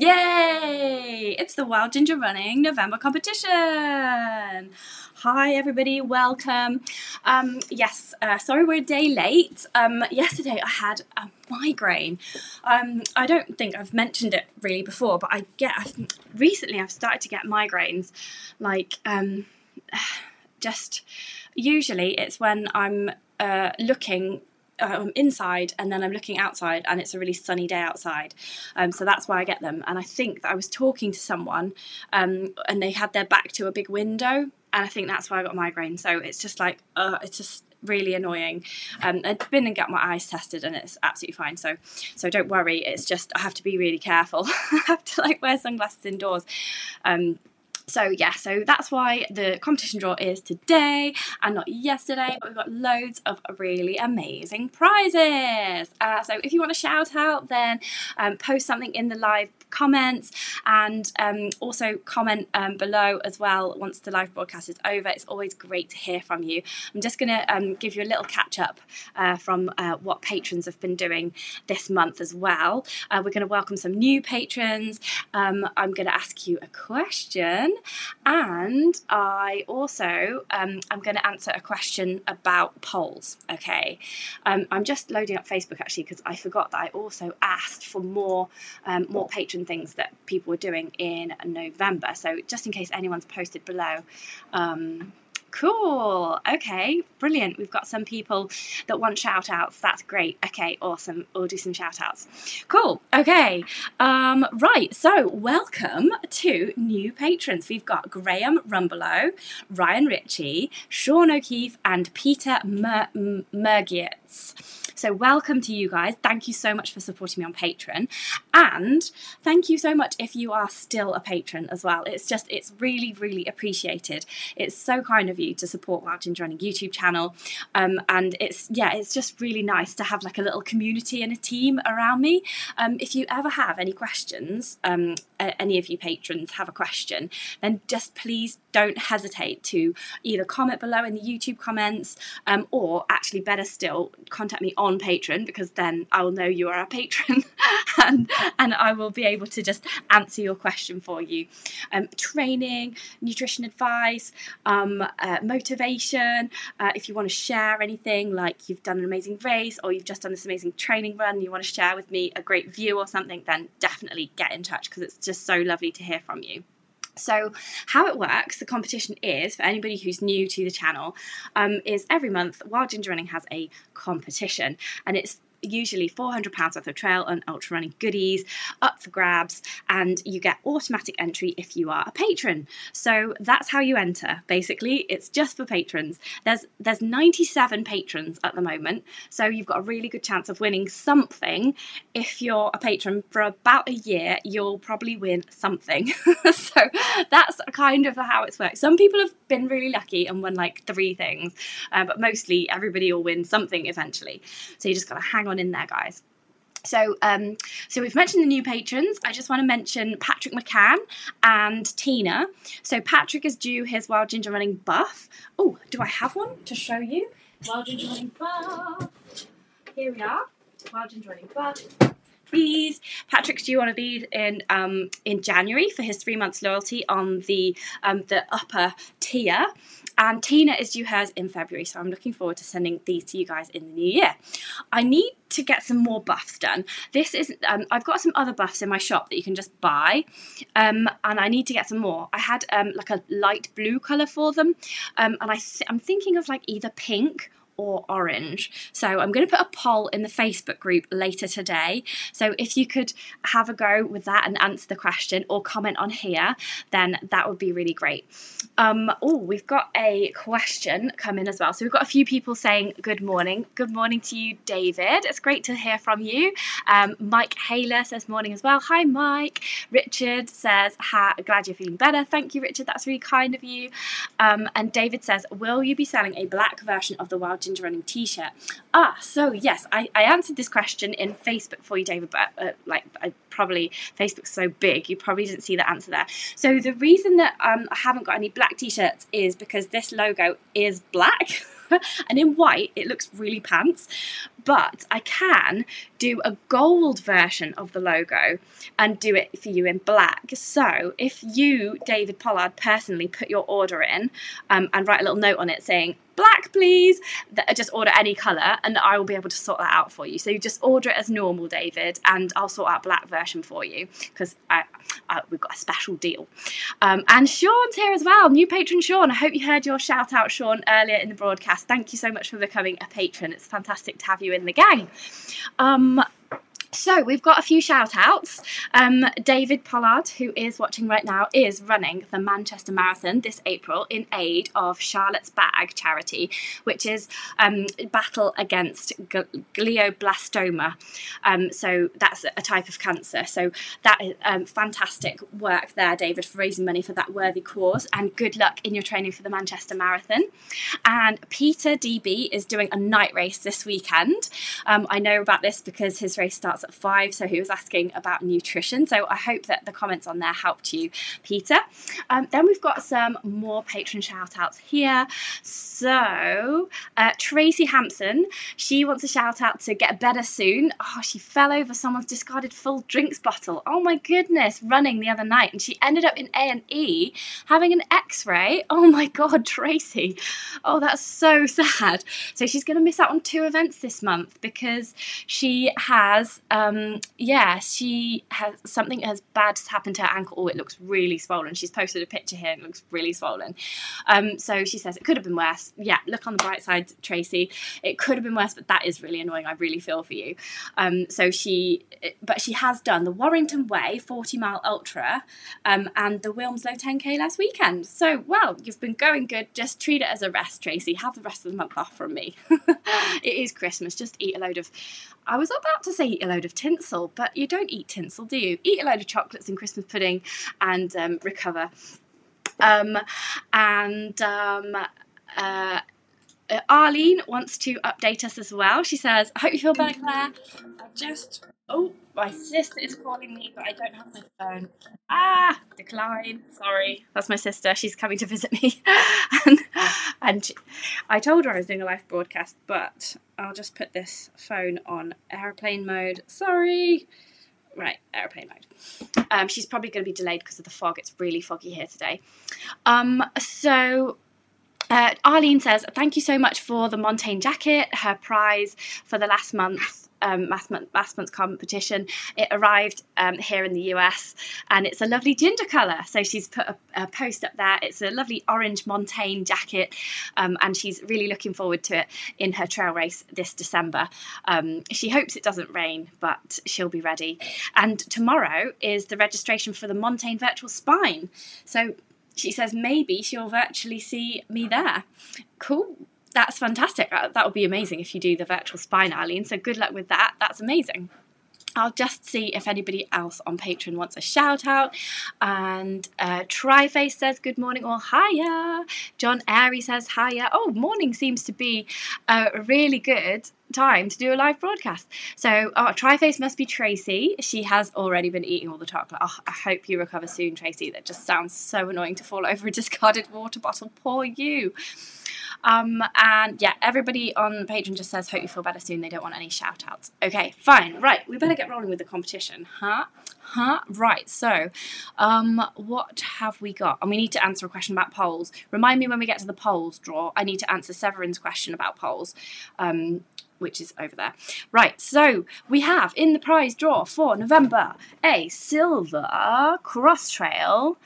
Yay! It's the Wild Ginger Running November competition. Hi, everybody. Welcome. Um, yes, uh, sorry we're a day late. Um, yesterday I had a migraine. Um, I don't think I've mentioned it really before, but I get recently I've started to get migraines. Like, um, just usually it's when I'm uh, looking um, inside and then I'm looking outside and it's a really sunny day outside. Um, so that's why I get them. And I think that I was talking to someone um, and they had their back to a big window. And I think that's why I got migraine. So it's just like, uh, it's just really annoying. Um, I've been and got my eyes tested and it's absolutely fine. So, so don't worry. It's just I have to be really careful. I have to like wear sunglasses indoors. Um, so yeah, so that's why the competition draw is today and not yesterday, but we've got loads of really amazing prizes. Uh, so if you want a shout out, then um, post something in the live comments and um, also comment um, below as well once the live broadcast is over. It's always great to hear from you. I'm just going to um, give you a little catch up uh, from uh, what patrons have been doing this month as well. Uh, we're going to welcome some new patrons. Um, I'm going to ask you a question and I also um, I'm going to answer a question about poles. Okay, um, I'm just loading up Facebook actually because I forgot that I also asked for more more patron things that people were doing in November. So just in case anyone's posted below, um, Cool. Okay, brilliant. We've got some people that want shout outs. That's great. Okay, awesome. We'll do some shout outs. Cool. Okay. Um, right. So, welcome to new patrons. We've got Graham Rumbelow, Ryan Ritchie, Sean O'Keefe, and Peter Mer- Mergietz. So, welcome to you guys. Thank you so much for supporting me on Patreon. And thank you so much if you are still a patron as well. It's just, it's really, really appreciated. It's so kind of to support Ginger Running YouTube channel. Um, and it's, yeah, it's just really nice to have like a little community and a team around me. Um, if you ever have any questions, um, any of you patrons have a question, then just please don't hesitate to either comment below in the YouTube comments um, or actually better still contact me on Patreon because then I will know you are a patron and and I will be able to just answer your question for you. Um, training, nutrition advice, um, uh, motivation. Uh, if you want to share anything like you've done an amazing race or you've just done this amazing training run, you want to share with me a great view or something, then definitely get in touch because it's just so lovely to hear from you. So, how it works, the competition is for anybody who's new to the channel, um, is every month Wild Ginger Running has a competition, and it's usually £400 worth of trail and ultra running goodies up for grabs, and you get automatic entry if you are a patron. So that's how you enter. Basically, it's just for patrons. There's there's 97 patrons at the moment, so you've got a really good chance of winning something. If you're a patron for about a year, you'll probably win something. so that's kind of how it's worked. Some people have been really lucky and won like three things, uh, but mostly everybody will win something eventually. So you just got to hang on in there, guys. So, um, so we've mentioned the new patrons. I just want to mention Patrick McCann and Tina. So Patrick is due his Wild Ginger Running buff. Oh, do I have one to show you? Wild Ginger Running buff. Here we are. wild ginger running buff these. Patrick's due one of these in um, in January for his three months loyalty on the um, the upper tier. And Tina is due hers in February, so I'm looking forward to sending these to you guys in the new year. I need to get some more buffs done. This is um, I've got some other buffs in my shop that you can just buy, um, and I need to get some more. I had um, like a light blue color for them, um, and I th- I'm thinking of like either pink or orange. So I'm going to put a poll in the Facebook group later today. So if you could have a go with that and answer the question or comment on here, then that would be really great. Um, oh, we've got a question come in as well. So we've got a few people saying good morning. Good morning to you, David. It's great to hear from you. Um, Mike Haler says morning as well. Hi, Mike. Richard says, glad you're feeling better. Thank you, Richard. That's really kind of you. Um, and David says, will you be selling a black version of the Wild Ginger Running t-shirt. Ah, so yes, I, I answered this question in Facebook for you, David, but uh, like I probably Facebook's so big, you probably didn't see the answer there. So the reason that um, I haven't got any black t-shirts is because this logo is black. and in white it looks really pants but I can do a gold version of the logo and do it for you in black. So if you, David Pollard, personally put your order in um, and write a little note on it saying, black please just order any color and i will be able to sort that out for you. So you just order it as normal david and i'll sort out black version for you because we've got a special deal. Um, and sean's here as well new patron sean. I hope you heard your shout out sean earlier in the broadcast. Thank you so much for becoming a patron. It's fantastic to have you in the gang. Um, so we've got a few shout outs. Um, David Pollard, who is watching right now, is running the Manchester Marathon this April in aid of Charlotte's Bag charity, which is um, battle against glioblastoma. Um, so that's a type of cancer. So that is um, fantastic work there, David, for raising money for that worthy cause. And good luck in your training for the Manchester Marathon. And Peter DB is doing a night race this weekend. Um, I know about this because his race starts five. So he was asking about nutrition. So I hope that the comments on there helped you, Peter. Um, then we've got some more patron shout outs here. So uh, Tracy Hampson, she wants a shout out to get better soon. Oh, she fell over someone's discarded full drinks bottle. Oh my goodness, running the other night, and she ended up in A and E having an X-ray. Oh my God, Tracy. Oh, that's so sad. So she's going to miss out on two events this month because she has um, yeah, she has something as bad has happened to her ankle. Oh, it looks really swollen. She's posted a picture here. and It looks really swollen. Um, so she says it could have been worse. Yeah, look on the bright side, Tracy. It could have been worse, but that is really annoying. I really feel for you. Um, so she, but she has done the Warrington Way 40 mile ultra um, and the Wilmslow 10k last weekend. So well, you've been going good. Just treat it as a rest, Tracy. Have the rest of the month off from me. it is Christmas. Just eat a load of. I was about to say eat a load of tinsel, but you don't eat tinsel, do you? Eat a load of chocolates and Christmas pudding and um, recover. Um, and um, uh, Arlene wants to update us as well. She says, I hope you feel better, Claire. I just, oh, my sister is calling me, but I don't have my phone. Ah, decline. Sorry. That's my sister. She's coming to visit me. and, and she, I told her I was doing a live broadcast, but I'll just put this phone on airplane mode. Sorry. Right, airplane mode. Um, she's probably going to be delayed because of the fog. It's really foggy here today. Um, so uh, Arlene says, Thank you so much for the Montane jacket, her prize for the last month. Um, last, month, last month's competition. It arrived um, here in the US and it's a lovely ginger colour. So she's put a, a, post up there. It's a lovely orange Montane jacket um, and she's really looking forward to it in her trail race this December. Um, she hopes it doesn't rain, but she'll be ready. And tomorrow is the registration for the Montane Virtual Spine. So she says maybe she'll virtually see me there. Cool. That's fantastic. That would be amazing if you do the virtual spine, Arlene. So good luck with that. That's amazing. I'll just see if anybody else on Patreon wants a shout out. And uh, Triface says, Good morning, all hiya. John Airy says, Hiya. Oh, morning seems to be a really good time to do a live broadcast. So, oh, Triface must be Tracy. She has already been eating all the chocolate. Oh, I hope you recover soon, Tracy. That just sounds so annoying to fall over a discarded water bottle. Poor you. Um, and yeah, everybody on Patreon just says, hope you feel better soon. They don't want any shout outs. Okay, fine. Right, we better get rolling with the competition, huh? Huh? Right, so um, what have we got? And we need to answer a question about poles. Remind me when we get to the poles draw, I need to answer Severin's question about poles. Um, which is over there. Right, so we have in the prize draw for November a silver Crosstrail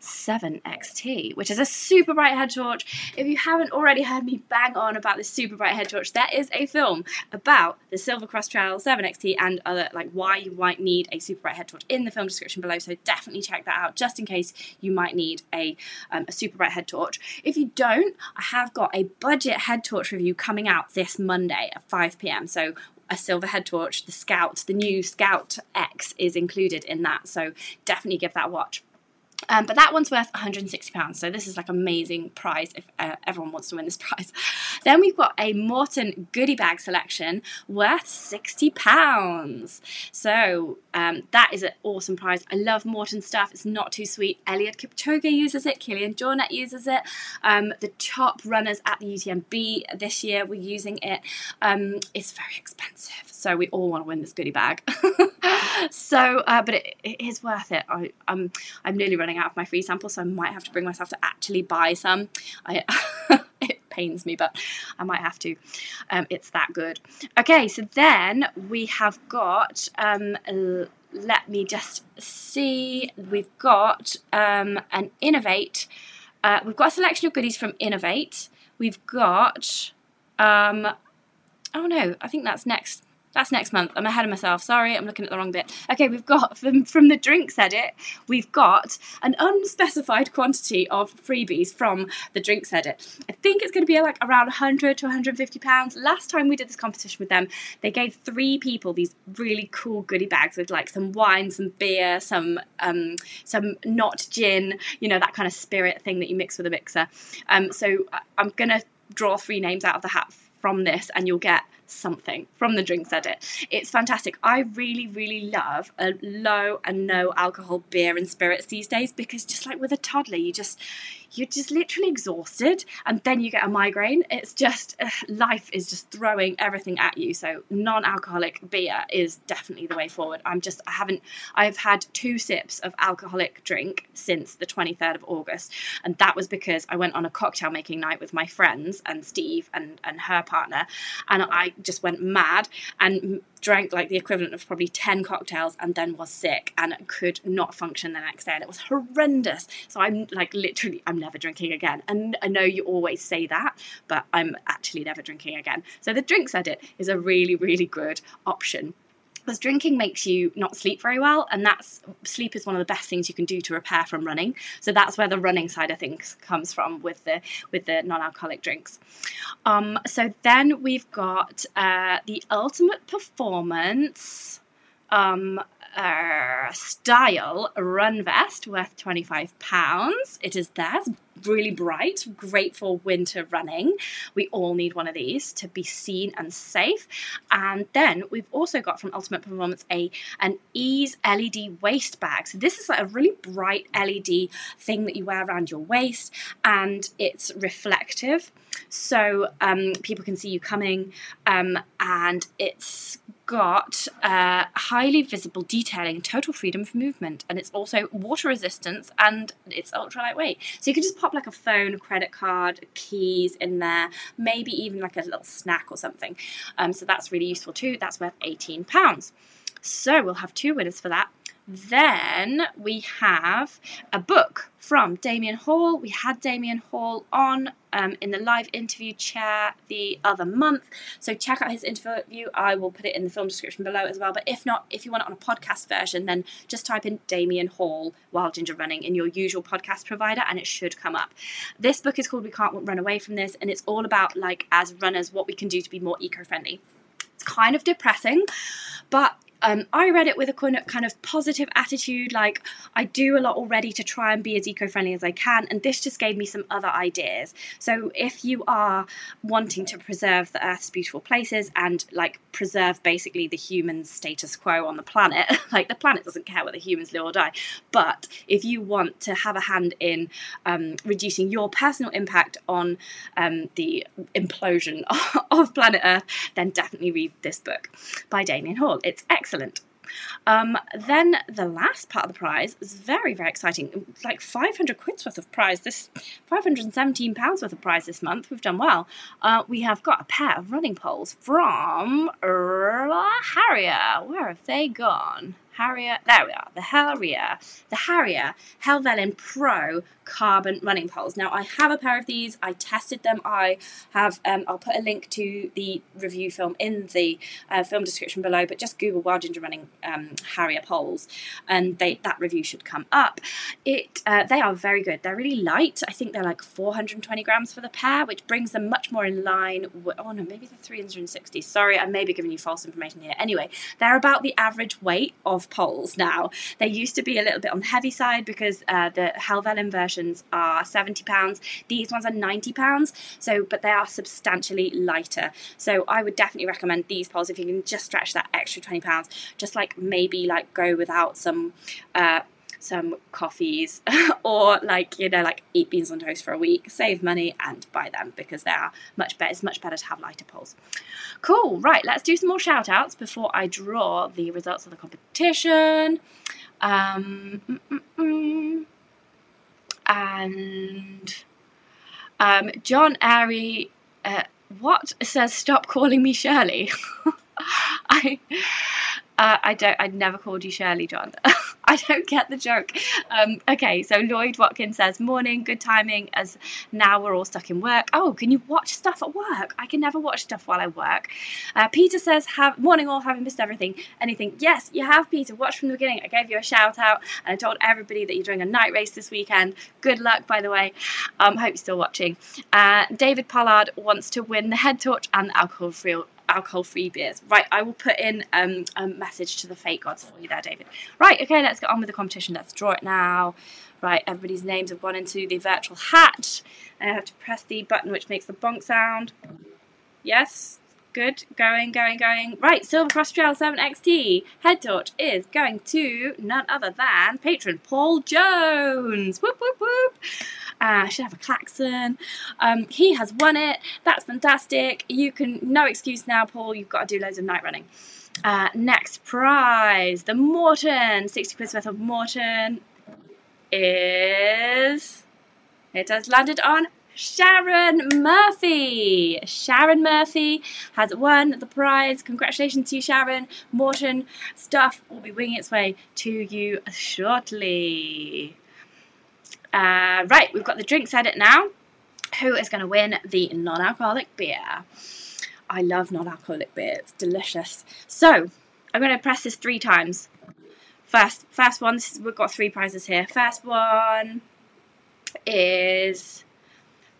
7XT, which is a super bright head torch. If you haven't already heard me bang on about this super bright head torch, there is a film about the Silva Cross Trail 7XT and other like why you might need a super bright head torch in the film description below. So definitely check that out just in case you might need a, um, a super bright head torch. If you don't, I have got a budget head torch review coming out this Monday at 5 pm. So a Silva head torch, the Scout, the new Scout X is included in that. So definitely give that a watch. Um, but that one's worth £160, so this is like amazing prize if uh, everyone wants to win this prize. Then we've got a Maurten goodie bag selection worth £60. So um, that is an awesome prize. I love Maurten stuff, it's not too sweet. Eliud Kipchoge uses it, Kilian Jornet uses it. Um, the top runners at the UTMB this year were using it. Um, it's very expensive, so we all want to win this goodie bag. so, uh, but it, it is worth it. I, I'm, I'm nearly running out of my free sample, so I might have to bring myself to actually buy some. I, it pains me, but I might have to. Um, it's that good. Okay, so then we have got. Um, let me just see. We've got um, an Inov-8. Uh, we've got a selection of goodies from Inov-8. We've got. Um, oh no, I think that's next that's next month. I'm ahead of myself. Sorry, I'm looking at the wrong bit. Okay, we've got from, from the drinks edit, we've got an unspecified quantity of freebies from the drinks edit. I think it's going to be like around 100 to 150 pounds. Last time we did this competition with them, they gave three people these really cool goodie bags with like some wine, some beer, some um, some not gin, you know that kind of spirit thing that you mix with a mixer. Um, so I'm gonna draw three names out of the hat from this, and you'll get something from the drinks edit. It's fantastic. I really, really love a low and no alcohol beer and spirits these days because just like with a toddler, you just you're just literally exhausted and then you get a migraine. It's just life is just throwing everything at you. So non-alcoholic beer is definitely the way forward. I'm just I haven't I've had two sips of alcoholic drink since the 23rd of August and that was because I went on a cocktail making night with my friends and Steve and and her partner and I just went mad and drank like the equivalent of probably 10 cocktails and then was sick and could not function the next day. And it was horrendous. So i'm like literally i'm never drinking again. And i know you always say that but i'm actually never drinking again. So the drinks edit is a really really good option because drinking makes you not sleep very well and that's sleep is one of the best things you can do to repair from running. So that's where the running side of things comes from with the with the non-alcoholic drinks. Um, so then we've got uh, the ultimate performance um, uh, Stile run vest worth £25. It is there, it's really bright, great for winter running. We all need one of these to be seen and safe. And then we've also got from Ultimate Performance a an Ease LED waist bag. So this is like a really bright LED thing that you wear around your waist and it's reflective. So um, people can see you coming um, and it's got uh, highly visible detailing, total freedom of movement, and it's also water resistance and it's ultra lightweight. So you can just pop like a phone, credit card, keys in there, maybe even like a little snack or something. Um, so that's really useful too. That's worth £18. So we'll have two winners for that. Then we have a book from Damian Hall. We had Damian Hall on um, in the live interview chair the other month. So check out his interview. I will put it in the film description below as well. But if not, if you want it on a podcast version, then just type in Damian Hall Wild Ginger Running in your usual podcast provider and it should come up. This book is called We Can't Run Away from This and it's all about like as runners what we can do to be more eco-friendly. It's kind of depressing, but um, I read it with a kind of positive attitude, like I do a lot already to try and be as eco friendly as I can, and this just gave me some other ideas. So, if you are wanting to preserve the Earth's beautiful places and like preserve basically the human status quo on the planet, like the planet doesn't care whether humans live or die, but if you want to have a hand in um, reducing your personal impact on um, the implosion of planet Earth, then definitely read this book by Damian Hall. It's excellent. Um, then the last part of the prize is very, very exciting. Like 500 quid's worth of prize. This 517 pounds worth of prize this month. We've done well. Uh, we have got a pair of running poles from Harrier. Where have they gone? Harrier, there we are, the Harrier, the Harrier Helvellyn Pro carbon running poles. Now I have a pair of these. I tested them. I have. Um, I'll put a link to the review film in the uh, film description below. But just Google Wild Ginger Running um, Harrier poles, and they that review should come up. It uh, they are very good. They're really light. I think they're like 420 grams for the pair, which brings them much more in line. With, oh no, maybe they're 360. Sorry, I may be giving you false information here. Anyway, they're about the average weight of poles now. They used to be a little bit on the heavy side because uh, the Helvellyn versions are £70. These ones are £90. So, but they are substantially lighter. So I would definitely recommend these poles if you can just stretch that extra £20. Just like maybe like go without some uh, some coffees or like you know like eat beans on toast for a week save money and buy them because they are much better it's much better to have lighter poles cool right let's do some more shout outs before i draw the results of the competition um, mm, mm, mm and um, John Airy, uh, what says stop calling me Shirley? I uh, I don't. I never called you Shirley, John. I don't get the joke. Um, okay, so Lloyd Watkins says, "Morning, good timing." As now we're all stuck in work. Oh, can you watch stuff at work? I can never watch stuff while I work. Uh, Peter says, "Have morning all, having missed everything, anything?" Yes, you have, Peter. Watch from the beginning. I gave you a shout out, and I told everybody that you're doing a night race this weekend. Good luck, by the way. Um, hope you're still watching. Uh, David Pollard wants to win the head torch and alcohol-free alcohol free beers. Right, I will put in um, a message to the fake gods for you there, David. Right, okay, let's get on with the competition. Let's draw it now. Right, everybody's names have gone into the virtual hat. And I have to press the button which makes the bonk sound. Yes, good. Going, going, going. Right, Silva Cross Trail 7XT head torch is going to none other than patron Paul Jones. Whoop, whoop, whoop. Uh, should have a klaxon. Um, he has won it. That's fantastic. You can, no excuse now, Paul. You've got to do loads of night running. Uh, next prize, the Maurten, 60 quid worth of Maurten is. It has landed on Sharon Murphy. Sharon Murphy has won the prize. Congratulations to you, Sharon. Maurten stuff will be winging its way to you shortly. Uh, right, we've got the drinks edit now. Who is going to win the non alcoholic beer? I love non alcoholic beer, it's delicious. So, I'm going to press this three times. First, first one, is, we've got three prizes here. First one is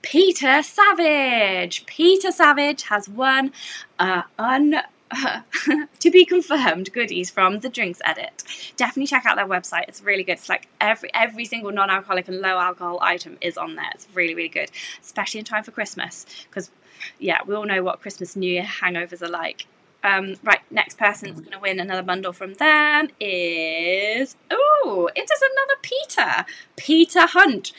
Peter Savage. Peter Savage has won uh, un to be confirmed goodies from the drinks edit. Definitely check out their website. It's really good. It's like every every single non-alcoholic and low alcohol item is on there. It's really really good especially in time for christmas because yeah we all know what christmas new year hangovers are like um, right, next person's going to win another bundle from them is. Oh, it is another Peter. Peter Hunt.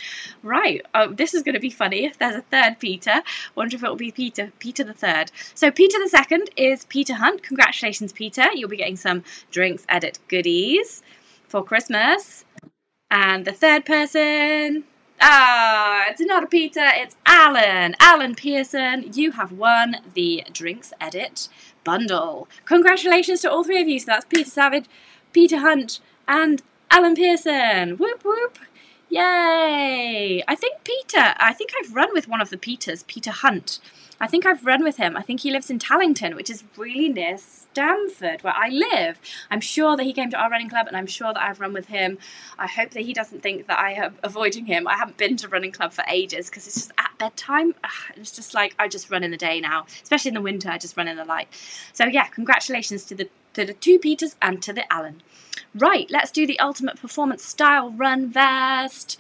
Right, oh, this is going to be funny if there's a third Peter. Wonder if it will be Peter, Peter the third. So, Peter the second is Peter Hunt. Congratulations, Peter. You'll be getting some drinks edit goodies for Christmas. And the third person Ah, it's not a Peter, it's Alan. Alan Pearson, you have won the Drinks Edit bundle. Congratulations to all three of you. So that's Peter Savage, Peter Hunt, and Alan Pearson. Whoop whoop. Yay! I think Peter, I think I've run with one of the Peters, Peter Hunt. I think I've run with him. I think he lives in Tallington, which is really near Stamford, where I live. I'm sure that he came to our running club and I'm sure that I've run with him. I hope that he doesn't think that I am avoiding him. I haven't been to running club for ages because it's just at bedtime. It's just like I just run in the day now, especially in the winter. I just run in the light. So yeah, congratulations to the to the two Peters, and to the Alan. Right, let's do the ultimate performance Stile run vest.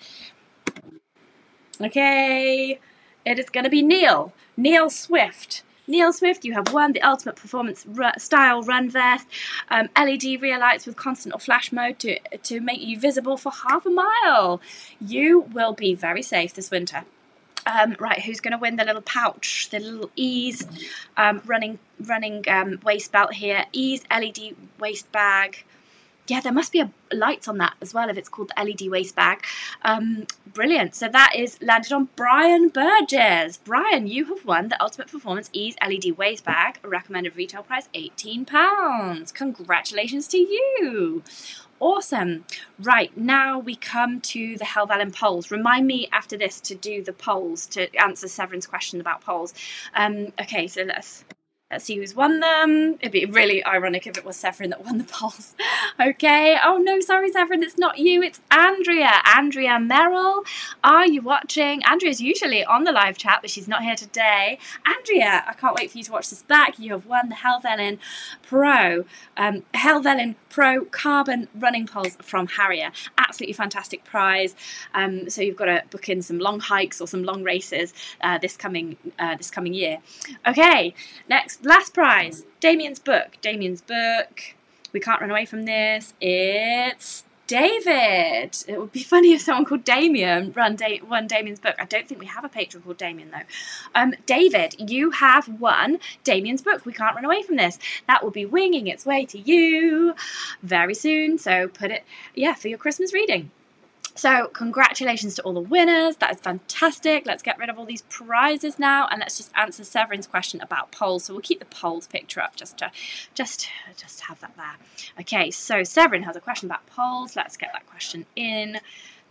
Okay, it is going to be Neil. Neil Swift. Neil Swift, you have won the Ultimate Performance Stile Run Vest. Um, LED rear lights with constant or flash mode to, to make you visible for half a mile. You will be very safe this winter. Um, right, who's going to win the little pouch, the little Ease um, running running um, waist belt here? Ease LED waist bag yeah, there must be a lights on that as well if it's called the LED waist bag. Um, brilliant. So that is landed on Brian Burgess. Brian, you have won the Ultimate Performance Ease LED waist bag, recommended retail price £18. Congratulations to you. Awesome. Right, now we come to the Helvellyn poles. Remind me after this to do the poles to answer Severin's question about poles. Um, okay, so let's Let's see who's won them. It'd be really ironic if it was Severin that won the poles. okay. Oh no, sorry, Severin, it's not you. It's Andrea. Andrea Merrill. Are you watching? Andrea's usually on the live chat, but she's not here today. Andrea, I can't wait for you to watch this back. You have won the Helvellyn Pro, um, Helvellyn Pro Carbon Running Poles from Harrier. Absolutely fantastic prize. Um, so you've got to book in some long hikes or some long races uh, this coming uh, this coming year. Okay, next last prize Damian's book. Damian's book. We can't run away from this. It's David. It would be funny if someone called Damien run, da- won Damian's book. I don't think we have a patron called Damien though. Um, David, you have won Damian's book. We can't run away from this. That will be winging its way to you very soon. So put it, yeah, for your Christmas reading. So, congratulations to all the winners. That is fantastic. Let's get rid of all these prizes now and let's just answer Severin's question about poles. So, we'll keep the poles picture up just to just just have that there. Okay, so Severin has a question about poles. Let's get that question in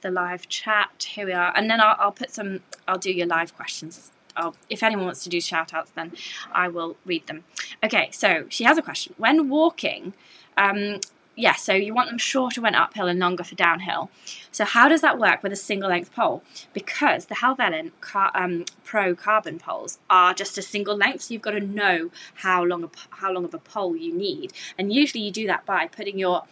the live chat. Here we are. And then I'll, I'll put some I'll do your live questions if anyone wants to do shout outs, then I will read them. Okay, so she has a question. When walking, um, yeah, so you want them shorter when uphill and longer for downhill. So how does that work with a single length pole? Because the Helvellyn car, um, Pro carbon poles are just a single length, so you've got to know how long a, how long of a pole you need. And usually you do that by putting your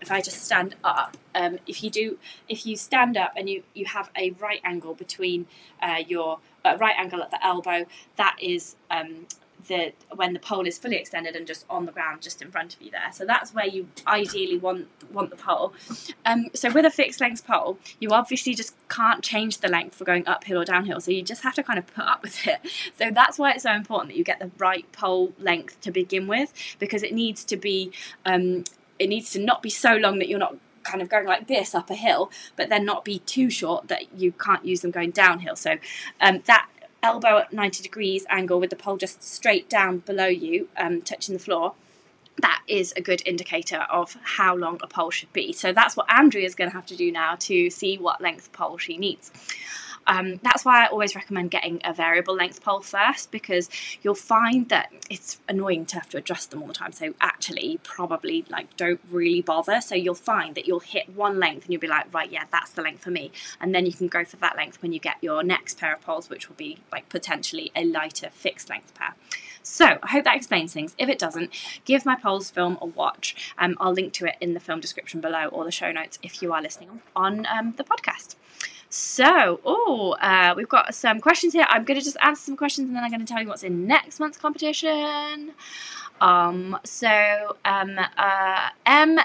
if I just stand up, um, if you do, if you stand up and you you have a right angle between uh, your uh, right angle at the elbow, that is um, the when the pole is fully extended and just on the ground just in front of you there. So that's where you ideally want want the pole. Um, so with a fixed length pole you obviously just can't change the length for going uphill or downhill. So you just have to kind of put up with it. So that's why it's so important that you get the right pole length to begin with because it needs to be um, it needs to not be so long that you're not kind of going like this up a hill, but then not be too short that you can't use them going downhill. So um, that elbow at 90 degrees angle with the pole just straight down below you, um, touching the floor, that is a good indicator of how long a pole should be. So that's what Andrea is going to have to do now to see what length pole she needs. Um, that's why I always recommend getting a variable length pole first because you'll find that it's annoying to have to adjust them all the time. So actually, probably like don't really bother. So you'll find that you'll hit one length and you'll be like, right, yeah, that's the length for me. And then you can go for that length when you get your next pair of poles, which will be like potentially a lighter fixed length pair. So I hope that explains things. If it doesn't, give my poles film a watch. Um, I'll link to it in the film description below or the show notes if you are listening on um, the podcast. So, oh, uh, we've got some questions here. I'm going to just answer some questions and then I'm going to tell you what's in next month's competition. Um, so, um, uh, M,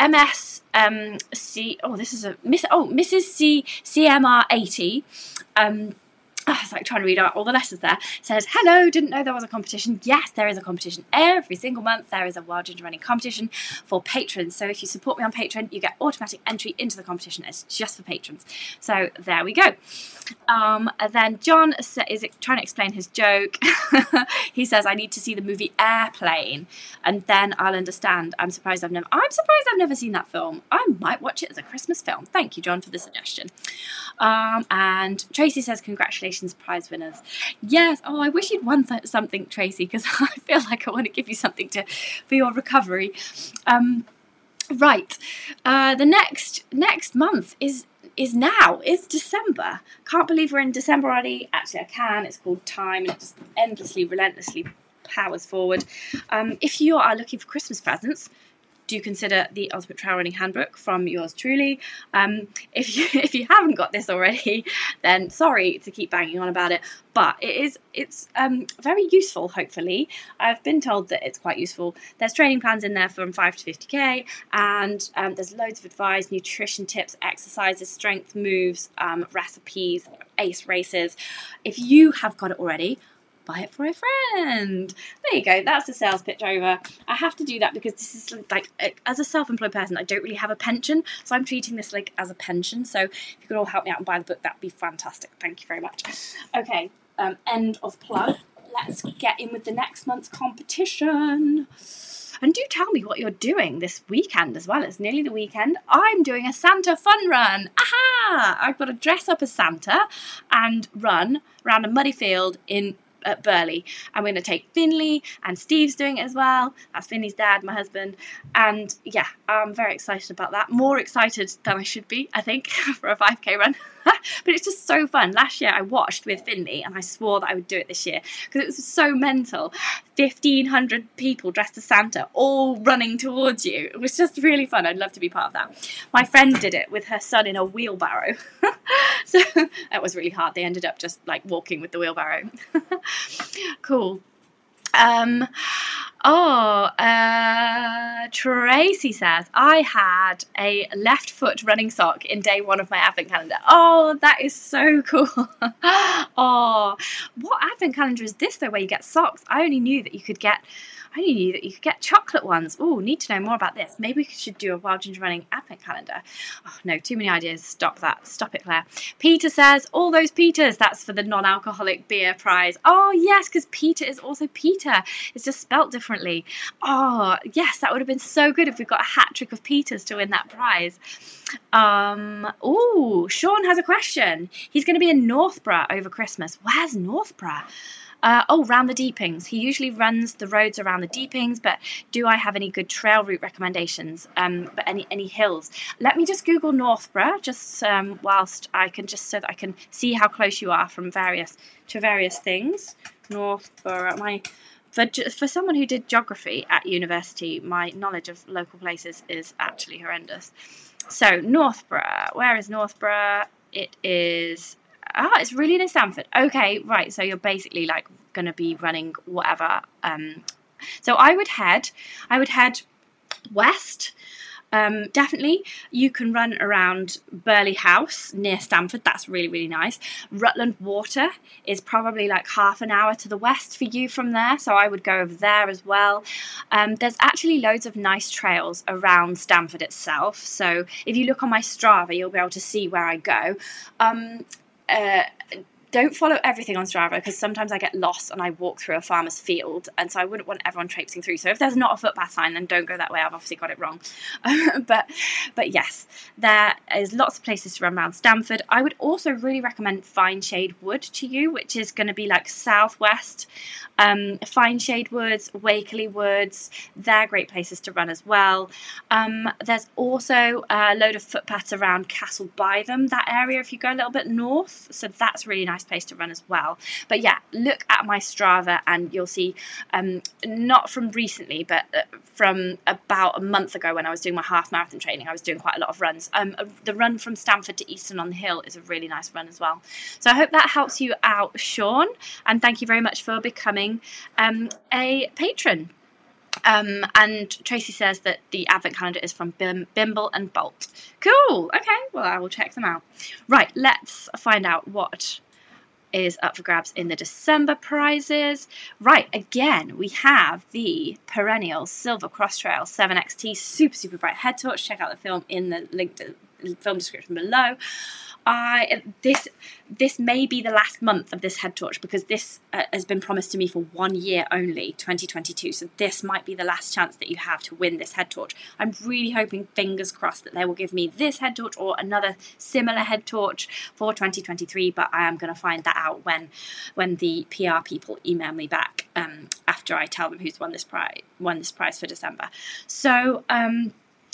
MS, um, C, oh, this is a, Miss, oh, Mrs. C, CMR 80, um, oh, it's like trying to read out all the letters there, says, Hello, didn't know there was a competition. Yes, there is a competition. Every single month there is a Wild Ginger Running competition for patrons. So if you support me on Patreon, you get automatic entry into the competition. It's just for patrons. So there we go. Um, then John is trying to explain his joke. he says, I need to see the movie Airplane and then I'll understand. I'm surprised I've never I'm surprised I've never seen that film. I might watch it as a Christmas film. Thank you, John, for the suggestion. Um, and Tracy says, Congratulations prize winners. Yes. Oh, I wish you'd won something, Tracy, because I feel like I want to give you something to for your recovery. Um, right. Uh, the next next month is is now. It's December. Can't believe we're in December already. Actually, I can. It's called time, and it just endlessly, relentlessly powers forward. Um, if you are looking for Christmas presents, do consider the Ultimate Trail Running Handbook from yours truly. Um, if you if you haven't got this already, then sorry to keep banging on about it, but it is it's um, very useful. Hopefully, I've been told that it's quite useful. There's training plans in there from five to fifty k, and um, there's loads of advice, nutrition tips, exercises, strength moves, um, recipes, ace races. If you have got it already, buy it for a friend. There you go. That's the sales pitch over. I have to do that because this is like, as a self-employed person, I don't really have a pension, so I'm treating this like as a pension. So if you could all help me out and buy the book, that'd be fantastic. Thank you very much. Okay, um, end of plug. Let's get in with the next month's competition. And do tell me what you're doing this weekend as well. It's nearly the weekend. I'm doing a Santa fun run. Aha! I've got to dress up as Santa and run around a muddy field in at Burghley. I'm going to take Finley, and Steve's doing it as well. That's Finley's dad, my husband. And yeah, I'm very excited about that. More excited than I should be, I think, for a 5k run. but it's just so fun. Last year I watched with Finley and I swore that I would do it this year because it was so mental. 1,500 people dressed as Santa all running towards you. It was just really fun. I'd love to be part of that. My friend did it with her son in a wheelbarrow. so that was really hard. They ended up just like walking with the wheelbarrow. cool. Um, oh, uh, Tracy says, I had a left foot running sock in day one of my advent calendar. Oh, that is so cool. oh, what advent calendar is this though, where you get socks? I only knew that you could get I knew that you could get chocolate ones. Oh, need to know more about this. Maybe we should do a Wild Ginger Running advent calendar. Oh, no, too many ideas. Stop that. Stop it, Claire. Peter says, all those Peters. That's for the non alcoholic beer prize. Oh, yes, because Peter is also Peter. It's just spelt differently. Oh, yes, that would have been so good if we got a hat trick of Peters to win that prize. Um, oh, Sean has a question. He's going to be in Northborough over Christmas. Where's Northborough? Uh, oh, round the Deepings. He usually runs the roads around the Deepings, but do I have any good trail route recommendations? Um, but any any hills? Let me just Google Northborough, just um, whilst I can just so that I can see how close you are from various to various things. Northborough, my for for someone who did geography at university, my knowledge of local places is actually horrendous. So Northborough, where is Northborough? It is ah, it's really near Stamford. Okay, right. So you're basically like going to be running whatever. Um, so I would head, I would head west. Um, definitely, you can run around Burghley House near Stamford. That's really, really nice. Rutland Water is probably like half an hour to the west for you from there, so I would go over there as well. Um, there's actually loads of nice trails around Stamford itself. So if you look on my Strava, you'll be able to see where I go. Um, uh, don't follow everything on Strava because sometimes I get lost and I walk through a farmer's field, and so I wouldn't want everyone traipsing through. So if there's not a footpath sign, then don't go that way. I've obviously got it wrong. but but yes, there is lots of places to run around Stamford. I would also really recommend Fineshade Wood to you, which is going to be like southwest. Um, Fineshade Woods, Wakerley Woods, they're great places to run as well. Um, there's also a load of footpaths around Castle Bytham, that area if you go a little bit north. So that's really nice place to run as well. But yeah, look at my Strava and you'll see, um, not from recently, but uh, from about a month ago when I was doing my half marathon training, I was doing quite a lot of runs. Um, the run from Stamford to Easton on the Hill is a really nice run as well. So I hope that helps you out, Sean. And thank you very much for becoming um, a patron. Um, and Tracy says that the advent calendar is from Bim- Bimble and Bolt. Cool. Okay. Well, I will check them out. Right. Let's find out what is up for grabs in the December prizes. Right, again, we have the perennial Silva Cross Trail 7XT super, super bright head torch. Check out the film in the link to film description below. I this this may be the last month of this head torch because this uh, has been promised to me for one year only, 2022. So this might be the last chance that you have to win this head torch. I'm really hoping, fingers crossed, that they will give me this head torch or another similar head torch for 2023. But I am going to find that out when when the PR people email me back um, after I tell them who's won this prize won this prize for December. So. Um,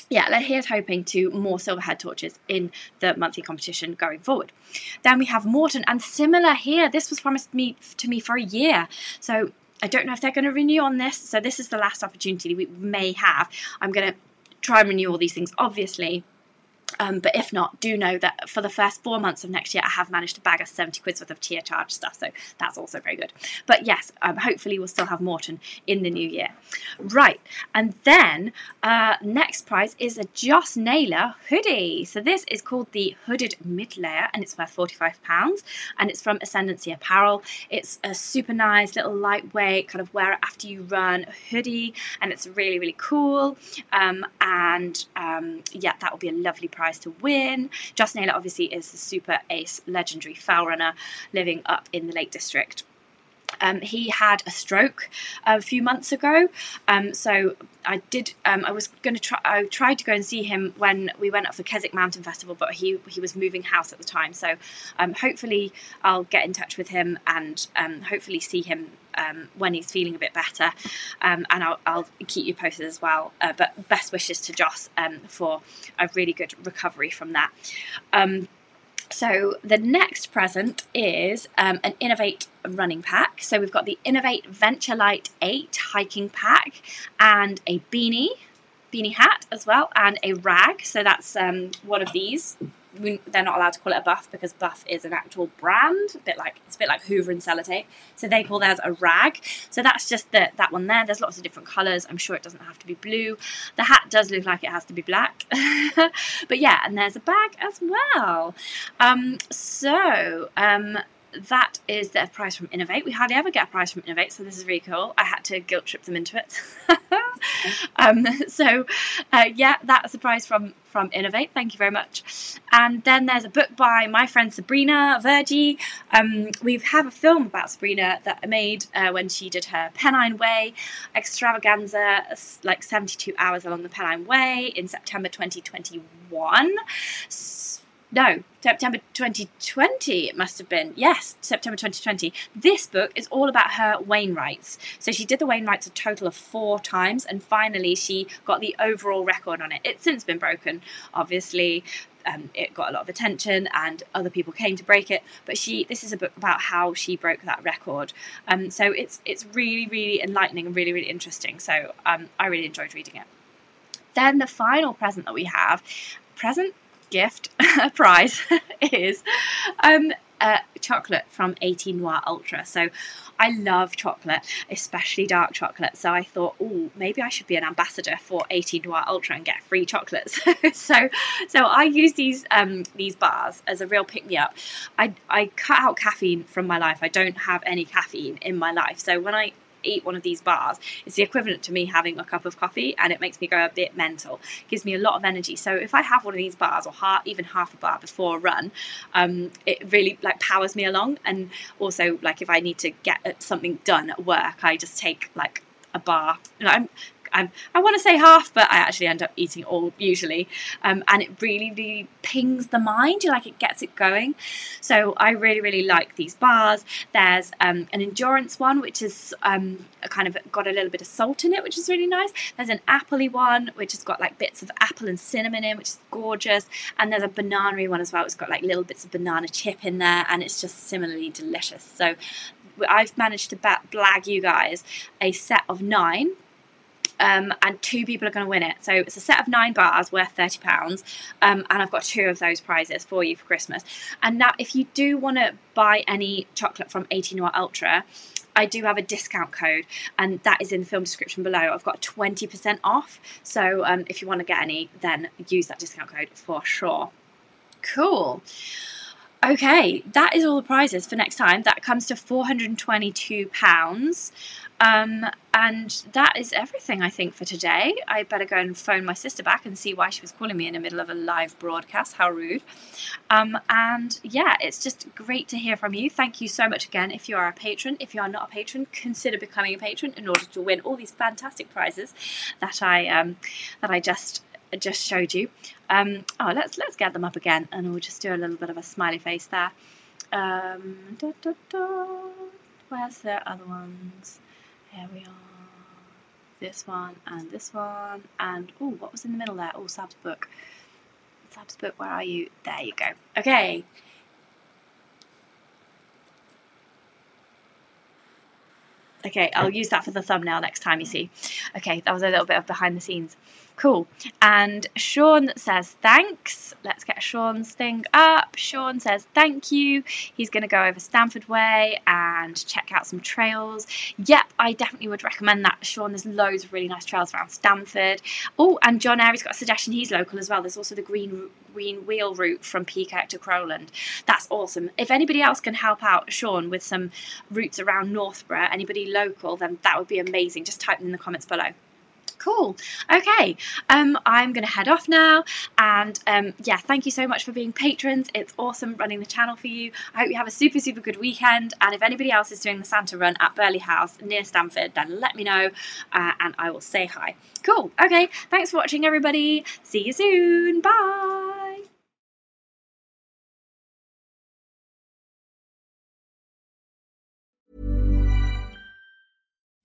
yeah, here's hoping to more Silva head torches in the monthly competition going forward. Then we have Maurten, and similar here. This was promised me to me for a year. So I don't know if they're going to renew on this, so this is the last opportunity we may have. I'm going to try and renew all these things, obviously um, but if not, do know that for the first four months of next year, I have managed to bag us 70 quid's worth of tier charge stuff. So that's also very good. But yes, um, hopefully we'll still have Maurten in the new year. Right. And then uh, next prize is a Joss Naylor hoodie. So this is called the Hooded Mid Layer and it's worth £45 and it's from Ascendancy Apparel. It's a super nice little lightweight kind of wear it after you run hoodie and it's really, really cool. Um, and um, yeah, that will be a lovely prize to win. Joss Naylor obviously is a super ace legendary fell runner living up in the Lake District. Um, he had a stroke a few months ago, um, so I did. Um, I was going to try. I tried to go and see him when we went up for Keswick Mountain Festival, but he he was moving house at the time. So um, hopefully I'll get in touch with him and um, hopefully see him um, when he's feeling a bit better, and I'll, I'll, keep you posted as well. Uh, but best wishes to Joss for a really good recovery from that. So the next present is um, an Inov-8 running pack. So we've got the Inov-8 Venture Light 8 hiking pack and a beanie, beanie hat as well, and a rag. So that's um, one of these we, they're not allowed to call it a buff because buff is an actual brand, a bit like it's a bit like Hoover and Sellotape. So they call theirs a rag. So that's just the, that one there. There's lots of different colours. I'm sure it doesn't have to be blue. The hat does look like it has to be black, but yeah, and there's a bag as well. Um, so um, that is their prize from Inov-8. We hardly ever get a prize from Inov-8, so this is really cool. I had to guilt trip them into it. um, so, uh, yeah, that's a prize from from Inov-8. Thank you very much. And then there's a book by my friend Sabrina Verjee. Um, we have a film about Sabrina that I made uh, when she did her Pennine Way extravaganza, like 72 hours along the Pennine Way in September 2021. So no, September 2020 it must have been. Yes, September 2020. This book is all about her Wainwrights. So she did the Wainwrights a total of four times and finally she got the overall record on it. It's since been broken, obviously. Um, it got a lot of attention and other people came to break it but she this is a book about how she broke that record um, so it's it's really really enlightening and really really interesting so um, i really enjoyed reading it then the final present that we have present gift prize is um, chocolate from 18 Noir Ultra. So I love chocolate, especially dark chocolate. So I thought, oh, maybe I should be an ambassador for 18 Noir Ultra and get free chocolates. so, so I use these um, these bars as a real pick me up. I I cut out caffeine from my life. I don't have any caffeine in my life. So when I eat one of these bars, it's the equivalent to me having a cup of coffee and it makes me go a bit mental. It gives me a lot of energy. So if I have one of these bars or half, even half a bar before a run, um, it really like powers me along. And also like if I need to get something done at work, I just take like a bar. I'm I'm, I want to say half, but I actually end up eating all usually. Um, and it really, really pings the mind. You like it gets it going. So I really, really like these bars. There's um, an endurance one, which is um, kind of got a little bit of salt in it, which is really nice. There's an appley one, which has got like bits of apple and cinnamon in, which is gorgeous. And there's a banana one as well. It's got like little bits of banana chip in there, and it's just similarly delicious. So I've managed to blag you guys a set of nine um, and two people are going to win it. So it's a set of nine bars worth thirty pounds, um, and I've got two of those prizes for you for Christmas. And now, if you do want to buy any chocolate from 18 Noir Ultra. I do have a discount code, and that is in the film description below. I've got 20% off. So um, if you want to get any, then use that discount code for sure. Cool. Okay, that is all the prizes for next time. That comes to £422. Um, and that is everything, I think, for today. I better go and phone my sister back and see why she was calling me in the middle of a live broadcast. How rude. Um, and yeah, it's just great to hear from you. Thank you so much again. If you are a patron, if you are not a patron, consider becoming a patron in order to win all these fantastic prizes that I um, that I just just showed you. Um, oh, let's let's get them up again, and we'll just do a little bit of a smiley face there. Um, da, da, da. Where's the other ones? Here we are. This one and this one. And, oh, what was in the middle there? Oh, Sab's book. Sab's book, where are you? There you go. Okay. Okay, I'll use that for the thumbnail next time you see. Okay, that was a little bit of behind the scenes. Cool. And Sean says thanks. Let's get Sean's thing up. Sean says thank you. He's going to go over Stamford Way and check out some trails. Yep, I definitely would recommend that, Sean. There's loads of really nice trails around Stamford. Oh, and John Airy's got a suggestion. He's local as well. There's also the Green Green Wheel route from Peakirk to Crowland. That's awesome. If anybody else can help out Sean with some routes around Northborough, anybody local, then that would be amazing. Just type them in the comments below cool. Okay um i'm gonna head off now and um yeah thank you so much for being patrons. It's awesome running the channel for you. I hope you have a super super good weekend and if anybody else is doing the santa run at Burghley house near stamford then let me know uh, and i will say hi. Cool. Okay thanks for watching everybody. See you soon. Bye